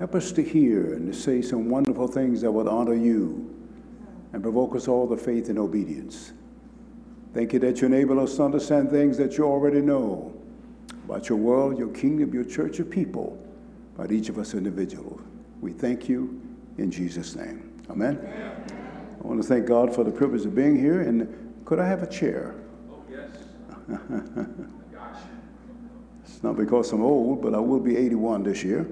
Help us to hear and to say some wonderful things that will honor you and provoke us all to faith and obedience. Thank you that you enable us to understand things that you already know about your world, your kingdom, your church your people, about each of us individuals. We thank you in Jesus' name. Amen. Amen. I want to thank God for the privilege of being here. And could I have a chair? Oh, yes. it's not because I'm old, but I will be 81 this year.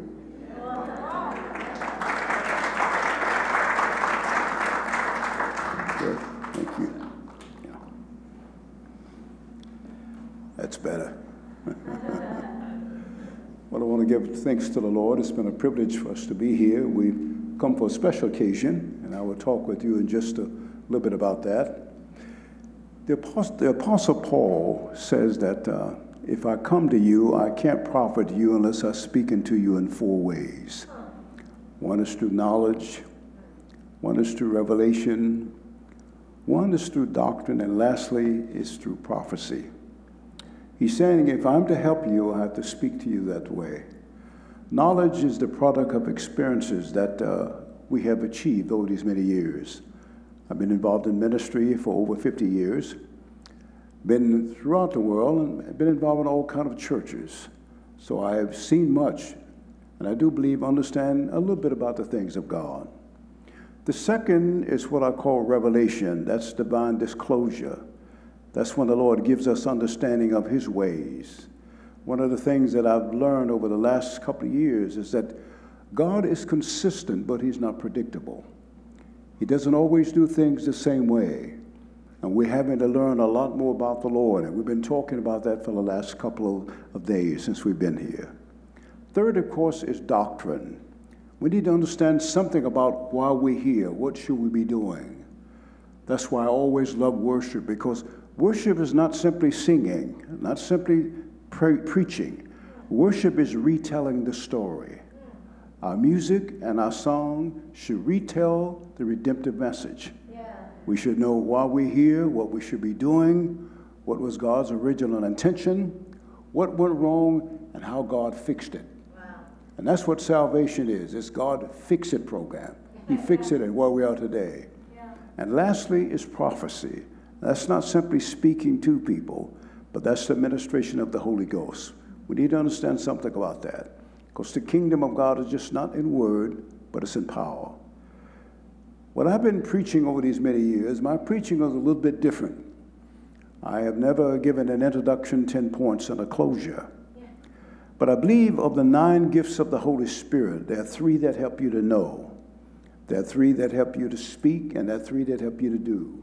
Thank you. Yeah. That's better. well, I give thanks to the Lord. It's been a privilege for us to be here. We've come for a special occasion, and I will talk with you in just a little bit about that. The Apostle, the Apostle Paul says that uh, if I come to you, I can't profit you unless I speak into you in four ways. One is through knowledge, one is through revelation, one is through doctrine, and lastly is through prophecy. He's saying, if I'm to help you, I have to speak to you that way. Knowledge is the product of experiences that uh, we have achieved over these many years. I've been involved in ministry for over 50 years, been throughout the world, and been involved in all kinds of churches. So I have seen much, and I do believe understand a little bit about the things of God. The second is what I call revelation. That's divine disclosure. That's when the Lord gives us understanding of His ways one of the things that I've learned over the last couple of years is that God is consistent, but He's not predictable. He doesn't always do things the same way. And we're having to learn a lot more about the Lord. And we've been talking about that for the last couple of, days since we've been here. Third, of course, is doctrine. We need to understand something about why we're here. What should we be doing? That's why I always love worship because worship is not simply singing, not simply pre- preaching. Worship is retelling the story. Our music and our song should retell the redemptive message. Yeah. We should know why we're here, what we should be doing, what was God's original intention, what went wrong, and how God fixed it. Wow. And that's what salvation is. It's God fix it program. He fixed it and where we are today. Yeah. And lastly is prophecy. That's not simply speaking to people, but that's the administration of the Holy Ghost. We need to understand something about that. Because the kingdom of God is just not in word, but it's in power. What I've been preaching over these many years, my preaching was a little bit different. I have never given an introduction, 10 points, and a closure. But I believe of the nine gifts of the Holy Spirit, there are three that help you to know, there are three that help you to speak, and there are three that help you to do.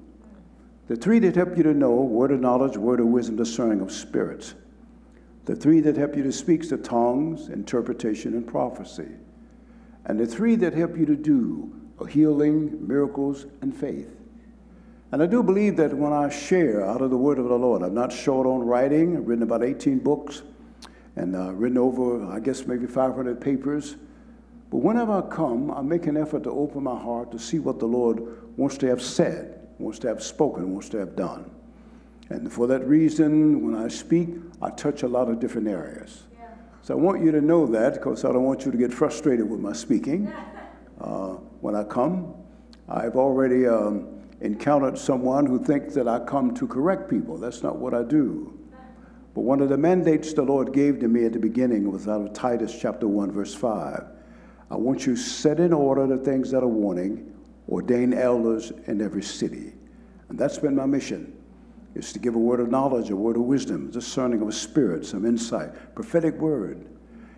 The three that help you to know word of knowledge, word of wisdom, discerning of spirits. The three that help you to speak the tongues, interpretation, and prophecy. And the three that help you to do are healing, miracles, and faith. And I do believe that when I share out of the word of the Lord, I'm not short on writing. I've written about 18 books and uh, written over, I guess, maybe 500 papers. But whenever I come, I make an effort to open my heart to see what the Lord wants to have said wants to have spoken, wants to have done. And for that reason, when I speak, I touch a lot of different areas. Yeah. So I want you to know that because I don't want you to get frustrated with my speaking. Uh, when I come, I've already um, encountered someone who thinks that I come to correct people. That's not what I do. But one of the mandates the Lord gave to me at the beginning was out of Titus chapter 1, verse 5. I want you to set in order the things that are warning ordain elders in every city. And that's been my mission, is to give a word of knowledge, a word of wisdom, discerning of a spirit, some insight, prophetic word.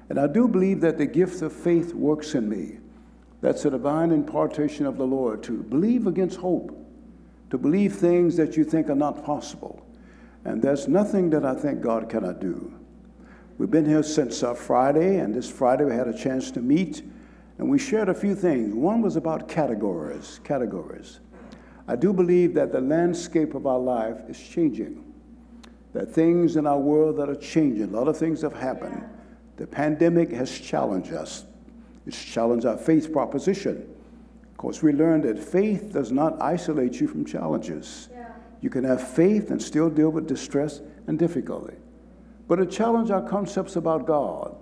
And I do believe that the gift of faith works in me. That's a divine impartation of the Lord to believe against hope, to believe things that you think are not possible. And there's nothing that I think God cannot do. We've been here since uh, Friday, and this Friday we had a chance to meet and we shared a few things. One was about categories. Categories. I do believe that the landscape of our life is changing. That things in our world that are changing. A lot of things have happened. The pandemic has challenged us. It's challenged our faith proposition. Of course, we learned that faith does not isolate you from challenges. Yeah. You can have faith and still deal with distress and difficulty. But it challenged our concepts about God.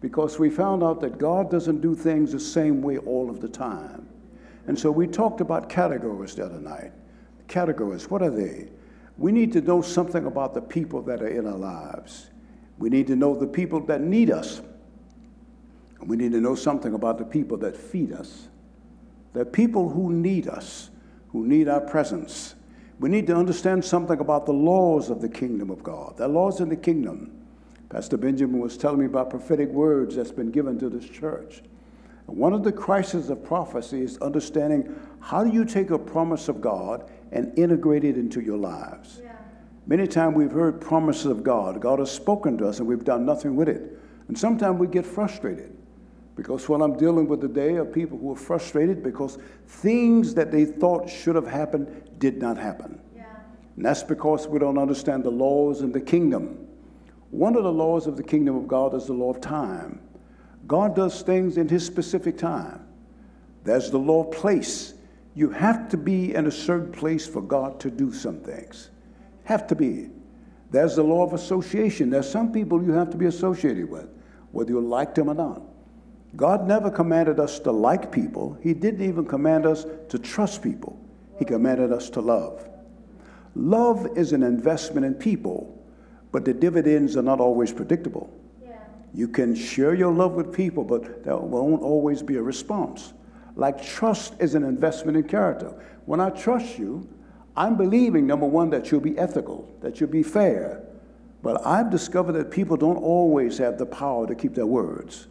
Because we found out that God doesn't do things the same way all of the time. And so we talked about categories the other night. Categories, what are they? We need to know something about the people that are in our lives. We need to know the people that need us. And We need to know something about the people that feed us. Are people who need us, who need our presence. We need to understand something about the laws of the kingdom of God. Are laws in the kingdom. Pastor Benjamin was telling me about prophetic words that's been given to this church. One of the crises of prophecy is understanding how do you take a promise of God and integrate it into your lives. Yeah. Many times we've heard promises of God. God has spoken to us and we've done nothing with it. And sometimes we get frustrated because what I'm dealing with today are people who are frustrated because things that they thought should have happened did not happen. Yeah. And that's because we don't understand the laws in the kingdom. One of the laws of the kingdom of God is the law of time. God does things in His specific time. There's the law of place. You have to be in a certain place for God to do some things. Have to be. There's the law of association. There's some people you have to be associated with, whether you like them or not. God never commanded us to like people. He didn't even command us to trust people. He commanded us to love. Love is an investment in people, but the dividends are not always predictable. You can share your love with people, but there won't always be a response. Like trust is an investment in character. When I trust you, I'm believing, number one, that you'll be ethical, that you'll be fair. But I've discovered that people don't always have the power to keep their words.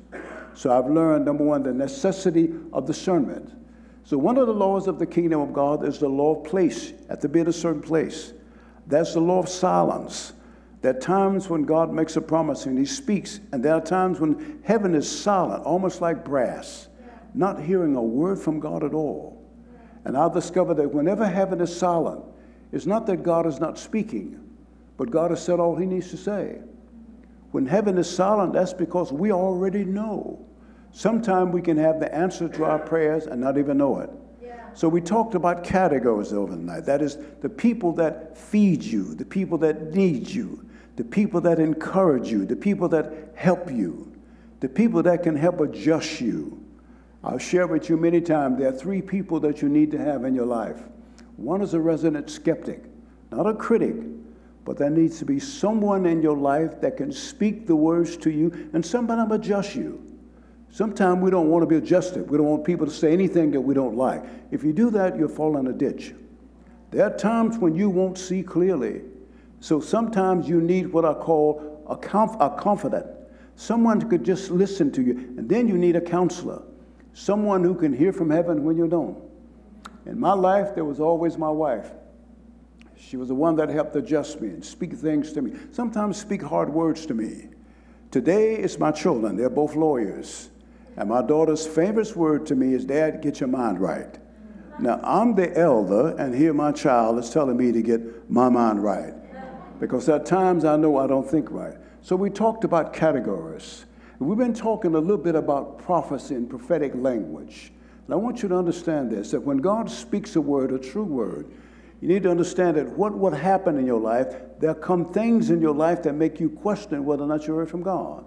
So I've learned, number one, the necessity of discernment. So one of the laws of the kingdom of God is the law of place, at to be in a certain place. That's the law of silence. There are times when God makes a promise and He speaks, and there are times when heaven is silent, almost like brass, not hearing a word from God at all. And I've discovered that whenever heaven is silent, it's not that God is not speaking, but God has said all He needs to say. When heaven is silent, that's because we already know. Sometimes we can have the answer to our prayers and not even know it. So we talked about categories overnight. That is the people that feed you, the people that need you, the people that encourage you, the people that help you, the people that can help adjust you. I'll share with you many times there are three people that you need to have in your life. One is a resident skeptic, not a critic, but there needs to be someone in your life that can speak the words to you and somebody adjust you. Sometimes we don't want to be adjusted. We don't want people to say anything that we don't like. If you do that, you'll fall in a ditch. There are times when you won't see clearly. So sometimes you need what I call a, conf- a confidant, someone who could just listen to you. And then you need a counselor, someone who can hear from heaven when you don't. In my life, there was always my wife. She was the one that helped adjust me and speak things to me, sometimes speak hard words to me. Today, it's my children. They're both lawyers. And my daughter's favorite word to me is, Dad, get your mind right. Now, I'm the elder, and here my child is telling me to get my mind right. Because at times I know I don't think right. So we talked about categories. We've been talking a little bit about prophecy and prophetic language. And I want you to understand this that when God speaks a word, a true word, you need to understand that what would happen in your life, there come things in your life that make you question whether or not you heard from God.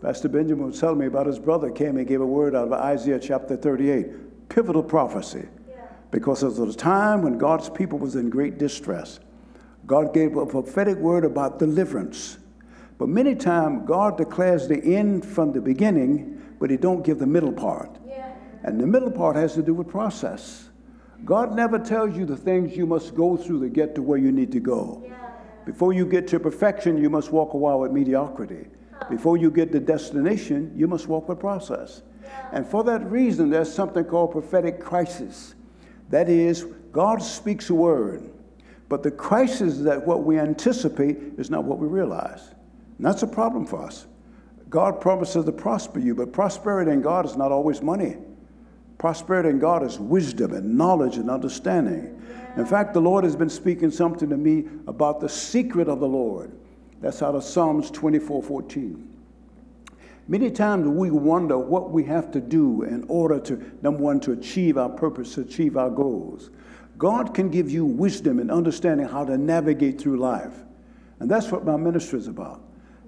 Pastor Benjamin was telling me about his brother came and gave a word out of Isaiah chapter 38, pivotal prophecy. Yeah. Because it was a time when God's people was in great distress. God gave a prophetic word about deliverance. But many times God declares the end from the beginning, but he don't give the middle part. Yeah. And the middle part has to do with process. God never tells you the things you must go through to get to where you need to go. Yeah. Before you get to perfection, you must walk a while with mediocrity. Before you get the destination, you must walk the process. And for that reason, there's something called prophetic crisis. That is, God speaks a word, but the crisis that what we anticipate is not what we realize. And that's a problem for us. God promises to prosper you, but prosperity in God is not always money. Prosperity in God is wisdom and knowledge and understanding. In fact, the Lord has been speaking something to me about the secret of the Lord. That's out of Psalms 24 14. Many times we wonder what we have to do in order to, number one, to achieve our purpose, to achieve our goals. God can give you wisdom and understanding how to navigate through life. And that's what my ministry is about.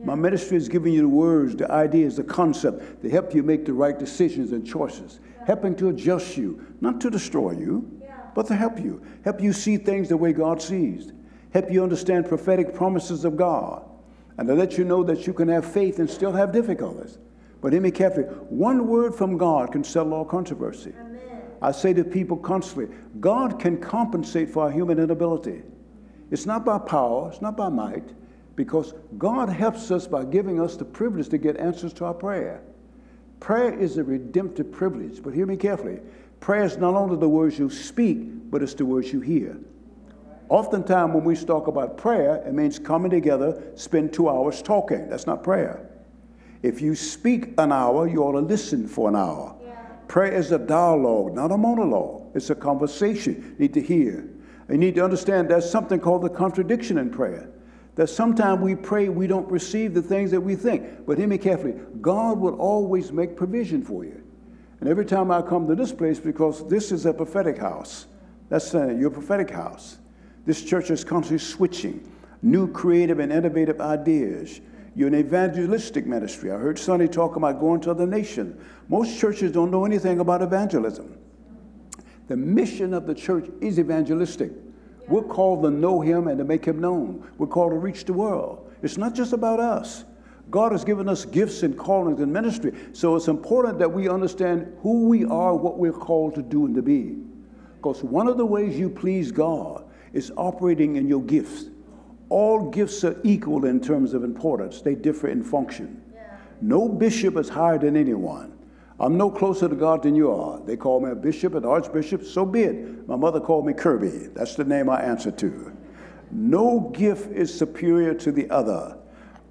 My ministry is giving you the words, the ideas, the concept to help you make the right decisions and choices, helping to adjust you, not to destroy you, but to help you, help you see things the way God sees, help you understand prophetic promises of God, and to let you know that you can have faith and still have difficulties. But hear me carefully. One word from God can settle all controversy. I say to people constantly God can compensate for our human inability. It's not by power, it's not by might, because God helps us by giving us the privilege to get answers to our prayer. Prayer is a redemptive privilege, but hear me carefully. Prayer is not only the words you speak, but it's the words you hear. Oftentimes, when we talk about prayer, it means coming together, spend two hours talking. That's not prayer. If you speak an hour, you ought to listen for an hour. Prayer is a dialogue, not a monologue. It's a conversation. You need to hear. You need to understand there's something called the contradiction in prayer. That sometimes we pray, we don't receive the things that we think. But hear me carefully God will always make provision for you. And every time I come to this place, because this is a prophetic house, that's uh, your prophetic house. This church is constantly switching new creative and innovative ideas. You're an evangelistic ministry. I heard Sonny talk about going to other nations. Most churches don't know anything about evangelism. The mission of the church is evangelistic. We're called to know him and to make him known. We're called to reach the world. It's not just about us. God has given us gifts and callings and ministry. So it's important that we understand who we are, what we're called to do and to be. Because one of the ways you please God is operating in your gifts. All gifts are equal in terms of importance, they differ in function. No bishop is higher than anyone. I'm no closer to God than you are. They call me a bishop, an archbishop, so be it. My mother called me Kirby. That's the name I answer to. No gift is superior to the other.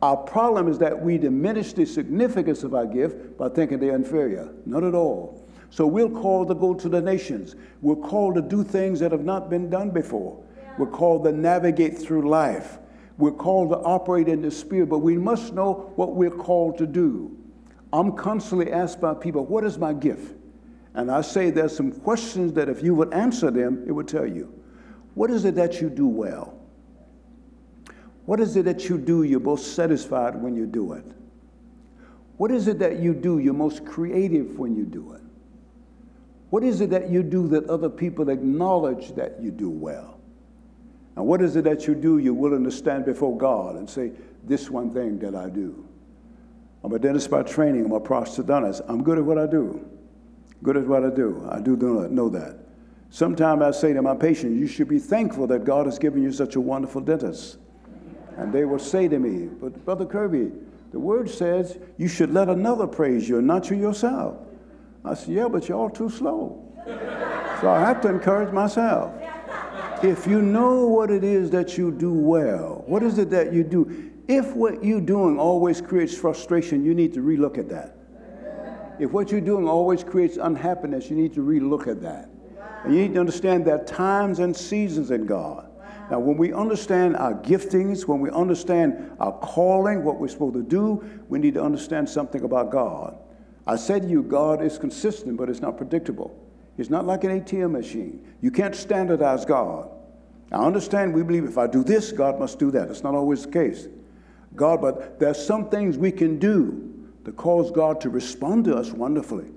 Our problem is that we diminish the significance of our gift by thinking they're inferior. Not at all. So we're called to go to the nations. We're called to do things that have not been done before. We're called to navigate through life. We're called to operate in the Spirit, but we must know what we're called to do. I'm constantly asked by people, What is my gift? And I say there's some questions that if you would answer them, it would tell you. What is it that you do well? What is it that you do you're most satisfied when you do it? What is it that you do you're most creative when you do it? What is it that you do that other people acknowledge that you do well? And what is it that you do you're willing to stand before God and say, This one thing that I do? I'm a dentist by training, I'm a prosthodontist. I'm good at what I do. Good at what I do. I do know that. Sometimes I say to my patients, You should be thankful that God has given you such a wonderful dentist. And they will say to me, But Brother Kirby, the word says you should let another praise you and not you yourself. I said, Yeah, but you're all too slow. so I have to encourage myself if you know what it is that you do well, what is it that you do? If what you're doing always creates frustration, you need to relook at that. If what you're doing always creates unhappiness, you need to relook at that. And you need to understand there are times and seasons in God. Now, when we understand our giftings, when we understand our calling, what we're supposed to do, we need to understand something about God. I said to you, God is consistent, but it's not predictable. It's not like an ATM machine. You can't standardize God. I understand we believe if I do this, God must do that. It's not always the case. God, but there's some things we can do to cause God to respond to us wonderfully.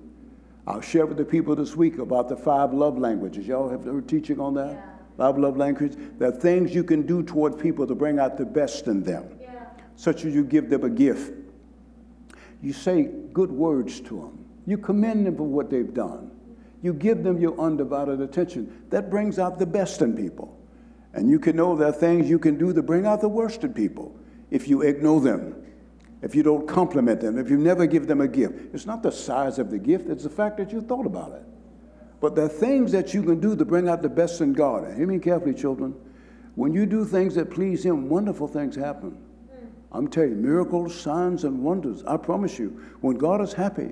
I'll share with the people this week about the five love languages. Y'all have heard teaching on that? Yeah. Five love languages. There are things you can do toward people to bring out the best in them, yeah. such as you give them a gift. You say good words to them. You commend them for what they've done. You give them your undivided attention. That brings out the best in people. And you can know there are things you can do to bring out the worst in people if you ignore them, if you don't compliment them, if you never give them a gift. It's not the size of the gift, it's the fact that you thought about it. But there are things that you can do to bring out the best in God. And hear me carefully, children. When you do things that please Him, wonderful things happen. I'm telling you, miracles, signs, and wonders. I promise you, when God is happy,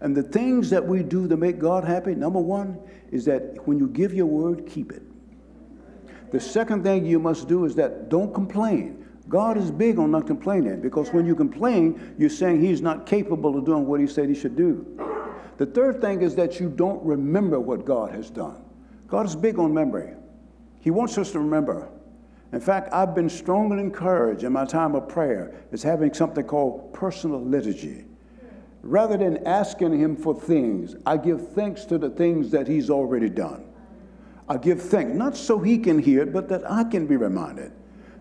and the things that we do to make God happy, number one, is that when you give your word, keep it. The second thing you must do is that don't complain. God is big on not complaining because when you complain, you're saying He's not capable of doing what He said He should do. The third thing is that you don't remember what God has done. God is big on memory. He wants us to remember. In fact, I've been strongly encouraged in my time of prayer is having something called personal liturgy. Rather than asking him for things, I give thanks to the things that he's already done. I give thanks, not so he can hear it, but that I can be reminded.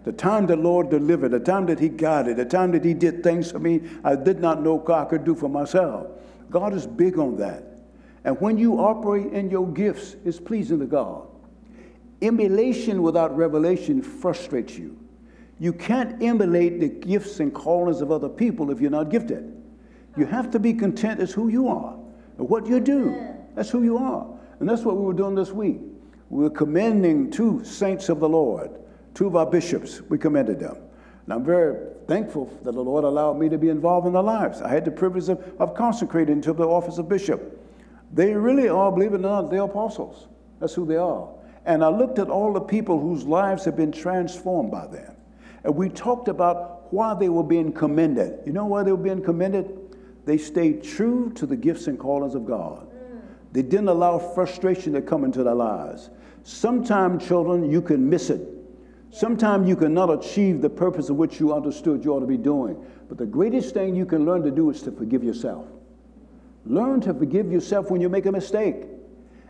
The time the Lord delivered, the time that he guided, the time that he did things for me I did not know I could do for myself. God is big on that. And when you operate in your gifts, it's pleasing to God. Emulation without revelation frustrates you. You can't emulate the gifts and callings of other people if you're not gifted. You have to be content as who you are and what you do. That's who you are. And that's what we were doing this week. We were commending two saints of the Lord, two of our bishops. We commended them. And I'm very thankful that the Lord allowed me to be involved in their lives. I had the privilege of, of consecrating to the office of bishop. They really are, believe it or not, they're apostles. That's who they are. And I looked at all the people whose lives have been transformed by them. And we talked about why they were being commended. You know why they were being commended? They stayed true to the gifts and callings of God. They didn't allow frustration to come into their lives. Sometimes, children, you can miss it. Sometimes you cannot achieve the purpose of which you understood you ought to be doing. But the greatest thing you can learn to do is to forgive yourself. Learn to forgive yourself when you make a mistake.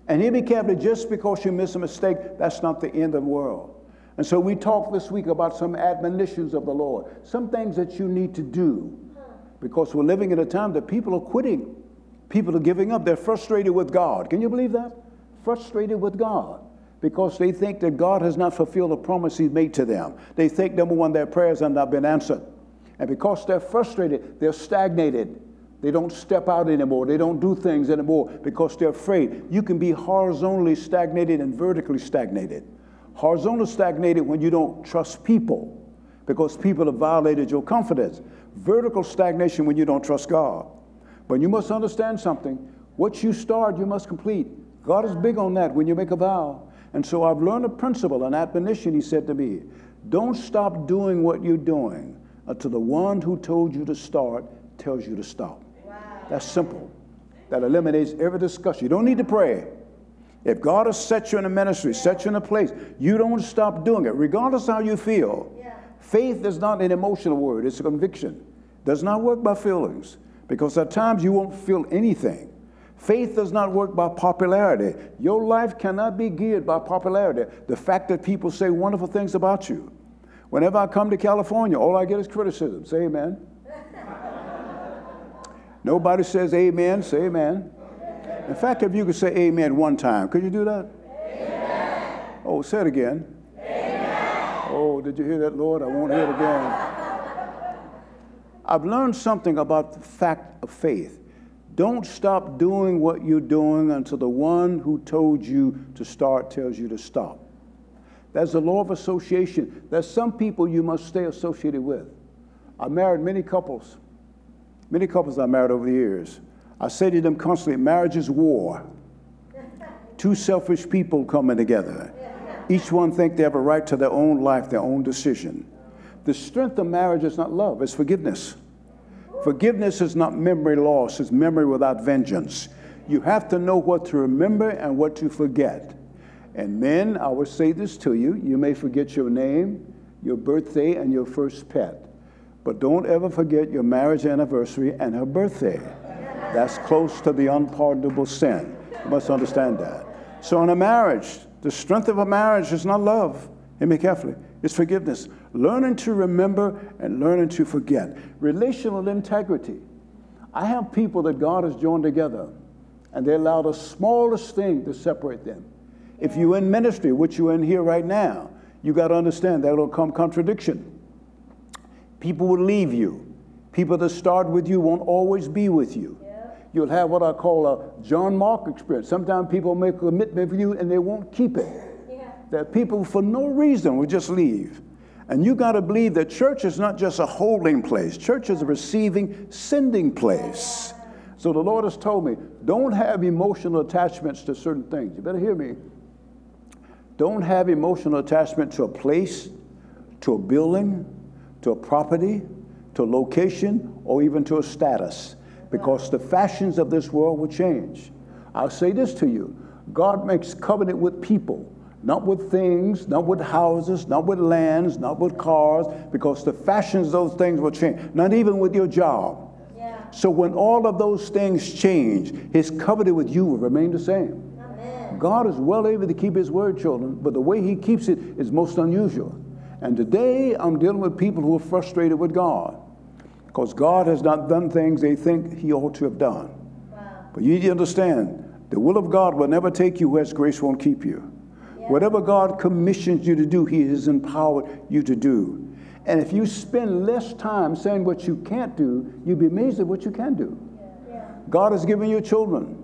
And hear me carefully, just because you miss a mistake, that's not the end of the world. And so we talked this week about some admonitions of the Lord, some things that you need to do. Because we're living in a time that people are quitting. People are giving up. They're frustrated with God. Can you believe that? Frustrated with God because they think that God has not fulfilled the promise He's made to them. They think, number one, their prayers have not been answered. And because they're frustrated, they're stagnated. They don't step out anymore. They don't do things anymore because they're afraid. You can be horizontally stagnated and vertically stagnated. Horizontally stagnated when you don't trust people because people have violated your confidence. Vertical stagnation when you don't trust God. But you must understand something. What you start, you must complete. God is big on that when you make a vow. And so I've learned a principle, an admonition, he said to me. Don't stop doing what you're doing until the one who told you to start tells you to stop. That's simple. That eliminates every discussion. You don't need to pray. If God has set you in a ministry, set you in a place, you don't stop doing it, regardless how you feel. Yeah. Faith is not an emotional word, it's a conviction. Does not work by feelings, because at times you won't feel anything. Faith does not work by popularity. Your life cannot be geared by popularity. The fact that people say wonderful things about you. Whenever I come to California, all I get is criticism. Say amen. Nobody says amen, say amen. In fact, if you could say amen one time, could you do that? Amen. Oh, say it again. Amen. Oh, did you hear that, Lord? I won't hear it again. I've learned something about the fact of faith. Don't stop doing what you're doing until the one who told you to start tells you to stop. That's the law of association. There's some people you must stay associated with. I married many couples Many couples I married over the years, I say to them constantly, marriage is war. Two selfish people coming together. Each one think they have a right to their own life, their own decision. The strength of marriage is not love, it's forgiveness. Forgiveness is not memory loss, it's memory without vengeance. You have to know what to remember and what to forget. And men, I will say this to you you may forget your name, your birthday, and your first pet. But don't ever forget your marriage anniversary and her birthday. That's close to the unpardonable sin. You must understand that. So, in a marriage, the strength of a marriage is not love. Hear me carefully. It's forgiveness. Learning to remember and learning to forget. Relational integrity. I have people that God has joined together, and they allow the smallest thing to separate them. If you're in ministry, which you're in here right now, you got to understand that will come contradiction. People will leave you. People that start with you won't always be with you. You'll have what I call a John Mark experience. Sometimes people make a commitment with you and they won't keep it. Yeah. That people, for no reason, will just leave. And you got to believe that church is not just a holding place, church is a receiving, sending place. So the Lord has told me don't have emotional attachments to certain things. You better hear me. Don't have emotional attachment to a place, to a building, to a property, to a location, or even to a status, because the fashions of this world will change. I'll say this to you God makes covenant with people, not with things, not with houses, not with lands, not with cars, because the fashions of those things will change, not even with your job. Yeah. So when all of those things change, his covenant with you will remain the same. Amen. God is well able to keep his word, children, but the way he keeps it is most unusual. And today I'm dealing with people who are frustrated with God because God has not done things they think he ought to have done. Wow. But you need to understand the will of God will never take you where His grace won't keep you. Whatever God commissions you to do, He has empowered you to do. And if you spend less time saying what you can't do, you'll be amazed at what you can do. God has given you children.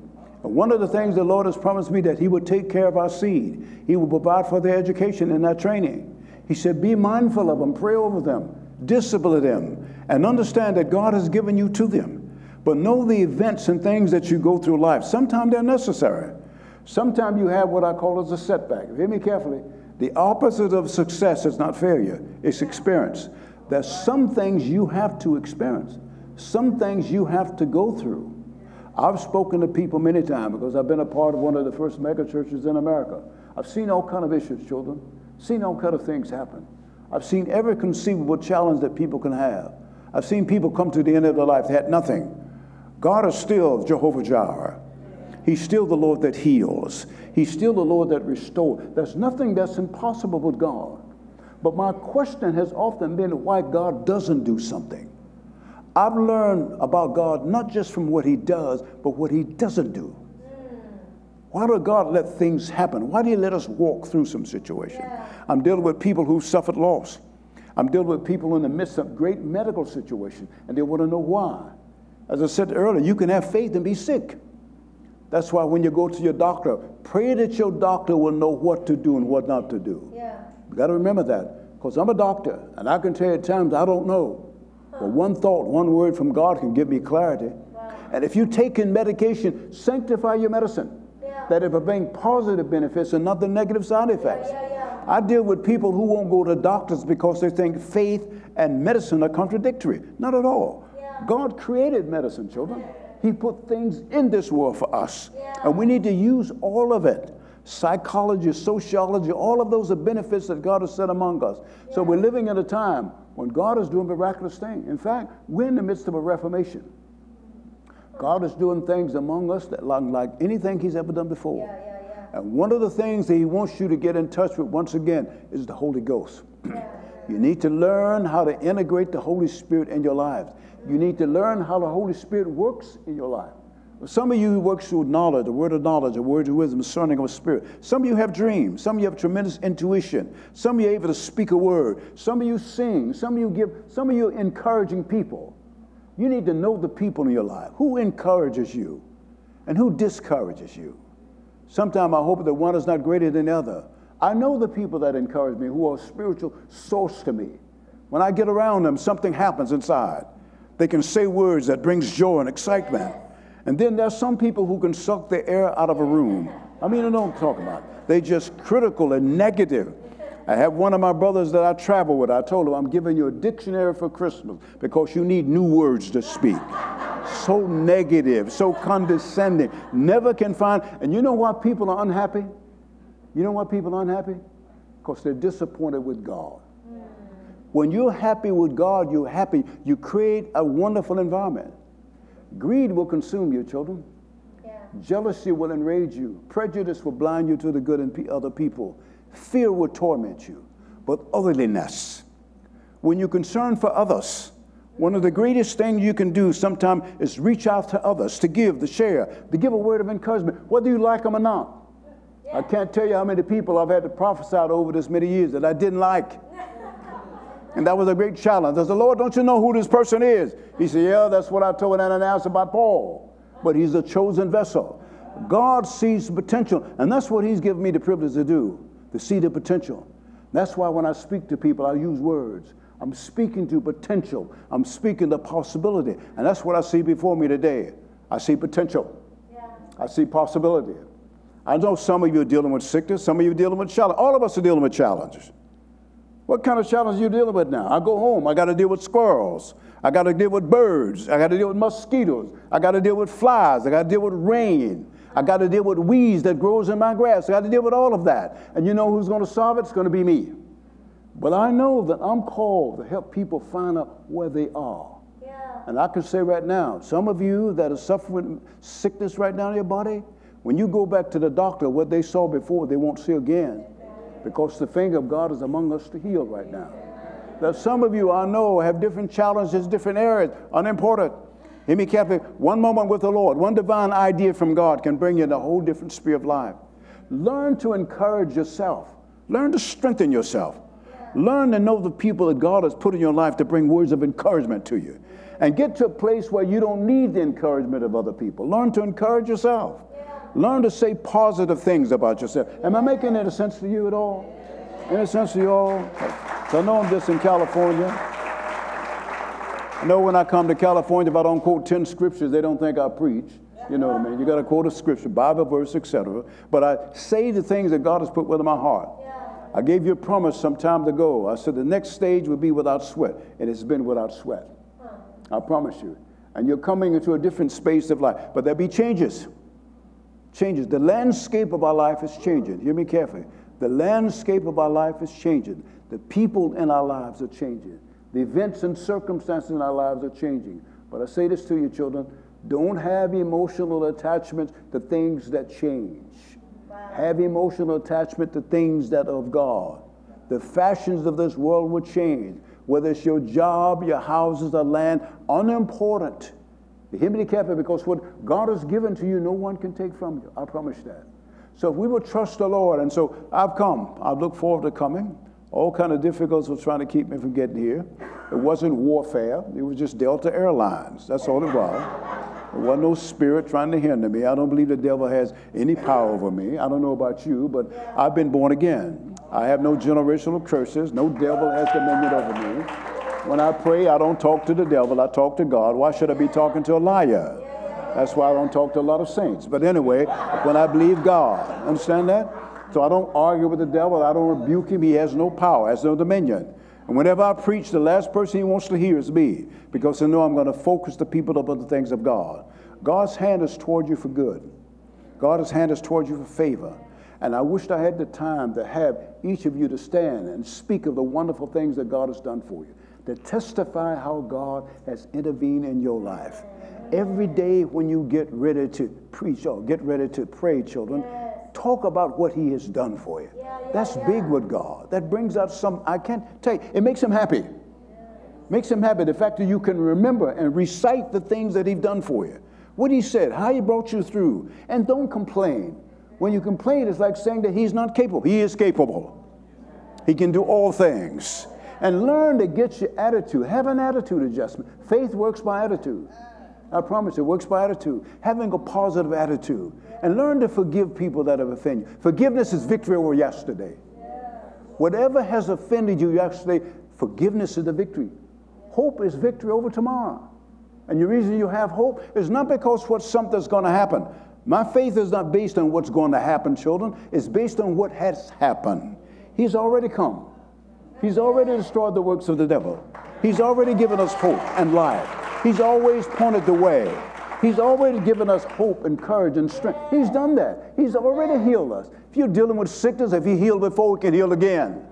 One of the things the Lord has promised me that He would take care of our seed. He will provide for their education and their training. He said, Be mindful of them, pray over them, discipline them, and understand that God has given you to them. But know the events and things that you go through life. Sometimes they're necessary. Sometimes you have what I call as a setback. Hear me carefully. The opposite of success is not failure, it's experience. There's some things you have to experience, some things you have to go through. I've spoken to people many times because I've been a part of one of the first mega churches in America. I've seen all kind of issues, children. Seen all kind of things happen. I've seen every conceivable challenge that people can have. I've seen people come to the end of their life, they had nothing. God is still Jehovah Jireh. He's still the Lord that heals. He's still the Lord that restores. There's nothing that's impossible with God. But my question has often been why God doesn't do something. I've learned about God not just from what He does, but what He doesn't do. Why does God let things happen? Why do He let us walk through some situation? Yeah. I'm dealing with people who've suffered loss. I'm dealing with people in the midst of great medical situation, and they want to know why. As I said earlier, you can have faith and be sick. That's why when you go to your doctor, pray that your doctor will know what to do and what not to do. Yeah. You got to remember that. Because I'm a doctor, and I can tell you at times I don't know. Huh. But one thought, one word from God can give me clarity. Wow. And if you take in medication, sanctify your medicine. Yeah. That if it will bring positive benefits and not the negative side effects. Yeah, yeah, I deal with people who won't go to doctors because they think faith and medicine are contradictory. Not at all. God created medicine, children. He put things in this world for us. And we need to use all of it psychology, sociology, all of those are benefits that God has set among us. So we're living in a time when God is doing miraculous things. In fact, we're in the midst of a reformation. God is doing things among us that like, like anything He's ever done before. Yeah, yeah, yeah. And one of the things that He wants you to get in touch with once again is the Holy Ghost. you need to learn how to integrate the Holy Spirit in your lives. You need to learn how the Holy Spirit works in your life. Some of you work through knowledge, the word of knowledge, the word of wisdom, discerning of spirit. Some of you have dreams. Some of you have tremendous intuition. Some of you are able to speak a word. Some of you sing. Some of you give. Some of you encouraging people. You need to know the people in your life. Who encourages you, and who discourages you? Sometimes I hope that one is not greater than the other. I know the people that encourage me, who are a spiritual source to me. When I get around them, something happens inside. They can say words that brings joy and excitement. And then there's some people who can suck the air out of a room. I mean, I I'm talking about. They just critical and negative. I have one of my brothers that I travel with. I told him, I'm giving you a dictionary for Christmas because you need new words to speak. So negative, so condescending, never can find. And you know why people are unhappy? You know why people are unhappy? Because they're disappointed with God. When you're happy with God, you're happy. You create a wonderful environment. Greed will consume you, children. Yeah. Jealousy will enrage you. Prejudice will blind you to the good in other people. Fear will torment you. But otherliness, when you're concerned for others, one of the greatest things you can do sometimes is reach out to others, to give, to share, to give a word of encouragement, whether you like them or not. Yeah. I can't tell you how many people I've had to prophesy over this many years that I didn't like. And that was a great challenge. I said, Lord, don't you know who this person is? He said, Yeah, that's what I told Ananias about Paul. But he's a chosen vessel. God sees potential, and that's what he's given me the privilege to do, to see the potential. That's why when I speak to people, I use words. I'm speaking to potential. I'm speaking to possibility. And that's what I see before me today. I see potential. Yeah. I see possibility. I know some of you are dealing with sickness, some of you are dealing with challenges. All of us are dealing with challenges. What kind of challenge are you dealing with now? I go home, I got to deal with squirrels. I got to deal with birds. I got to deal with mosquitoes. I got to deal with flies. I got to deal with rain. I got to deal with weeds that grows in my grass. I got to deal with all of that. And you know who's going to solve it? It's going to be me. But I know that I'm called to help people find out where they are. Yeah. And I can say right now, some of you that are suffering sickness right now in your body, when you go back to the doctor, what they saw before, they won't see again. Because the finger of God is among us to heal right now. That some of you I know have different challenges, different areas, unimportant. Hear me carefully. One moment with the Lord, one divine idea from God can bring you in a whole different sphere of life. Learn to encourage yourself. Learn to strengthen yourself. Learn to know the people that God has put in your life to bring words of encouragement to you. And get to a place where you don't need the encouragement of other people. Learn to encourage yourself. Learn to say positive things about yourself. Am I making any sense to you at all? Any sense to you all? So I know I'm just in California. I know when I come to California, if I don't quote 10 scriptures, they don't think I preach. You know what I mean? You got to quote a scripture, Bible verse, etc. But I say the things that God has put within my heart. I gave you a promise some time ago. I said the next stage would be without sweat, and it's been without sweat. I promise you. And you're coming into a different space of life. But there'll be changes. Changes. The landscape of our life is changing. Hear me carefully. The landscape of our life is changing. The people in our lives are changing. The events and circumstances in our lives are changing. But I say this to you, children don't have emotional attachment to things that change. Have emotional attachment to things that are of God. The fashions of this world will change. Whether it's your job, your houses, or land, unimportant. Hear me carefully because what God has given to you, no one can take from you. I promise that. So if we will trust the Lord, and so I've come. I look forward to coming. All kind of difficulties were trying to keep me from getting here. It wasn't warfare. It was just Delta Airlines. That's all it was. There wasn't no spirit trying to hinder me. I don't believe the devil has any power over me. I don't know about you, but I've been born again. I have no generational curses. No devil has dominion over me. When I pray, I don't talk to the devil. I talk to God. Why should I be talking to a liar? That's why I don't talk to a lot of saints. But anyway, when I believe God, understand that? So I don't argue with the devil. I don't rebuke him. He has no power, has no dominion. And whenever I preach, the last person he wants to hear is me because I know I'm going to focus the people upon the things of God. God's hand is toward you for good, God's hand is toward you for favor. And I wished I had the time to have each of you to stand and speak of the wonderful things that God has done for you, to testify how God has intervened in your life. Every day when you get ready to preach or get ready to pray, children, talk about what He has done for you. That's big with God. That brings out some, I can't tell you, it makes him happy. Makes him happy. The fact that you can remember and recite the things that he's done for you. What he said, how he brought you through. And don't complain. When you complain, it's like saying that he's not capable. He is capable. He can do all things. And learn to get your attitude. Have an attitude adjustment. Faith works by attitude. I promise it works by attitude. Having a positive attitude. And learn to forgive people that have offended you. Forgiveness is victory over yesterday. Whatever has offended you yesterday, forgiveness is the victory. Hope is victory over tomorrow. And the reason you have hope is not because what something's going to happen. My faith is not based on what's going to happen, children. It's based on what has happened. He's already come. He's already destroyed the works of the devil. He's already given us hope and life. He's always pointed the way. He's always given us hope and courage and strength. He's done that. He's already healed us. If you're dealing with sickness, if He healed before, He can heal again.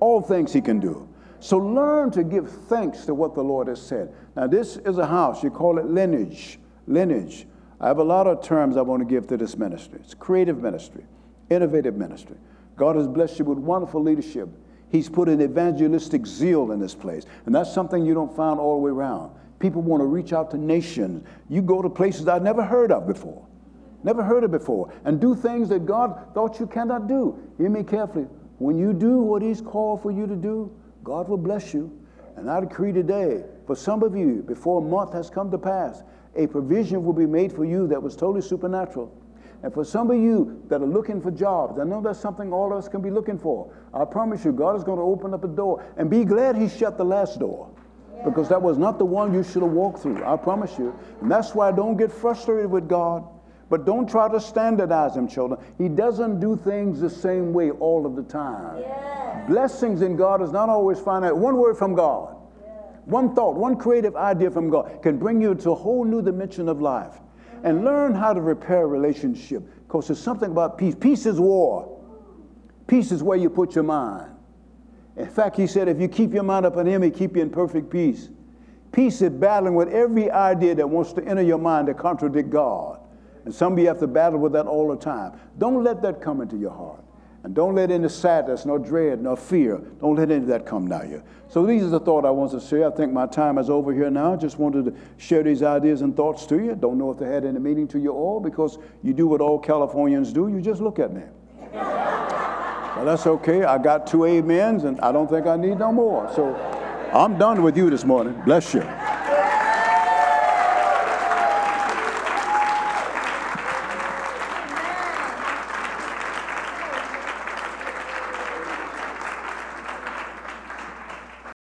All things He can do. So learn to give thanks to what the Lord has said. Now, this is a house. You call it lineage. Lineage. I have a lot of terms I want to give to this ministry. It's creative ministry, innovative ministry. God has blessed you with wonderful leadership. He's put an evangelistic zeal in this place. And that's something you don't find all the way around. People want to reach out to nations. You go to places I've never heard of before. Never heard of before. And do things that God thought you cannot do. Hear me carefully. When you do what He's called for you to do, God will bless you. And I decree today, for some of you, before a month has come to pass, a provision will be made for you that was totally supernatural. And for some of you that are looking for jobs, I know that's something all of us can be looking for. I promise you, God is going to open up a door. And be glad He shut the last door because that was not the one you should have walked through. I promise you. And that's why don't get frustrated with God, but don't try to standardize Him, children. He doesn't do things the same way all of the time. Yeah. Blessings in God is not always finite. One word from God, yeah. one thought, one creative idea from God can bring you to a whole new dimension of life. And learn how to repair a relationship. Because there's something about peace. Peace is war. Peace is where you put your mind. In fact, he said, if you keep your mind up on him, he keep you in perfect peace. Peace is battling with every idea that wants to enter your mind to contradict God. And some of you have to battle with that all the time. Don't let that come into your heart. And don't let any sadness, nor dread, nor fear, don't let any of that come down you. So these are the thoughts I want to share. I think my time is over here now. Just wanted to share these ideas and thoughts to you. Don't know if they had any meaning to you all because you do what all Californians do. You just look at me. well, that's okay. I got two amens and I don't think I need no more. So I'm done with you this morning. Bless you.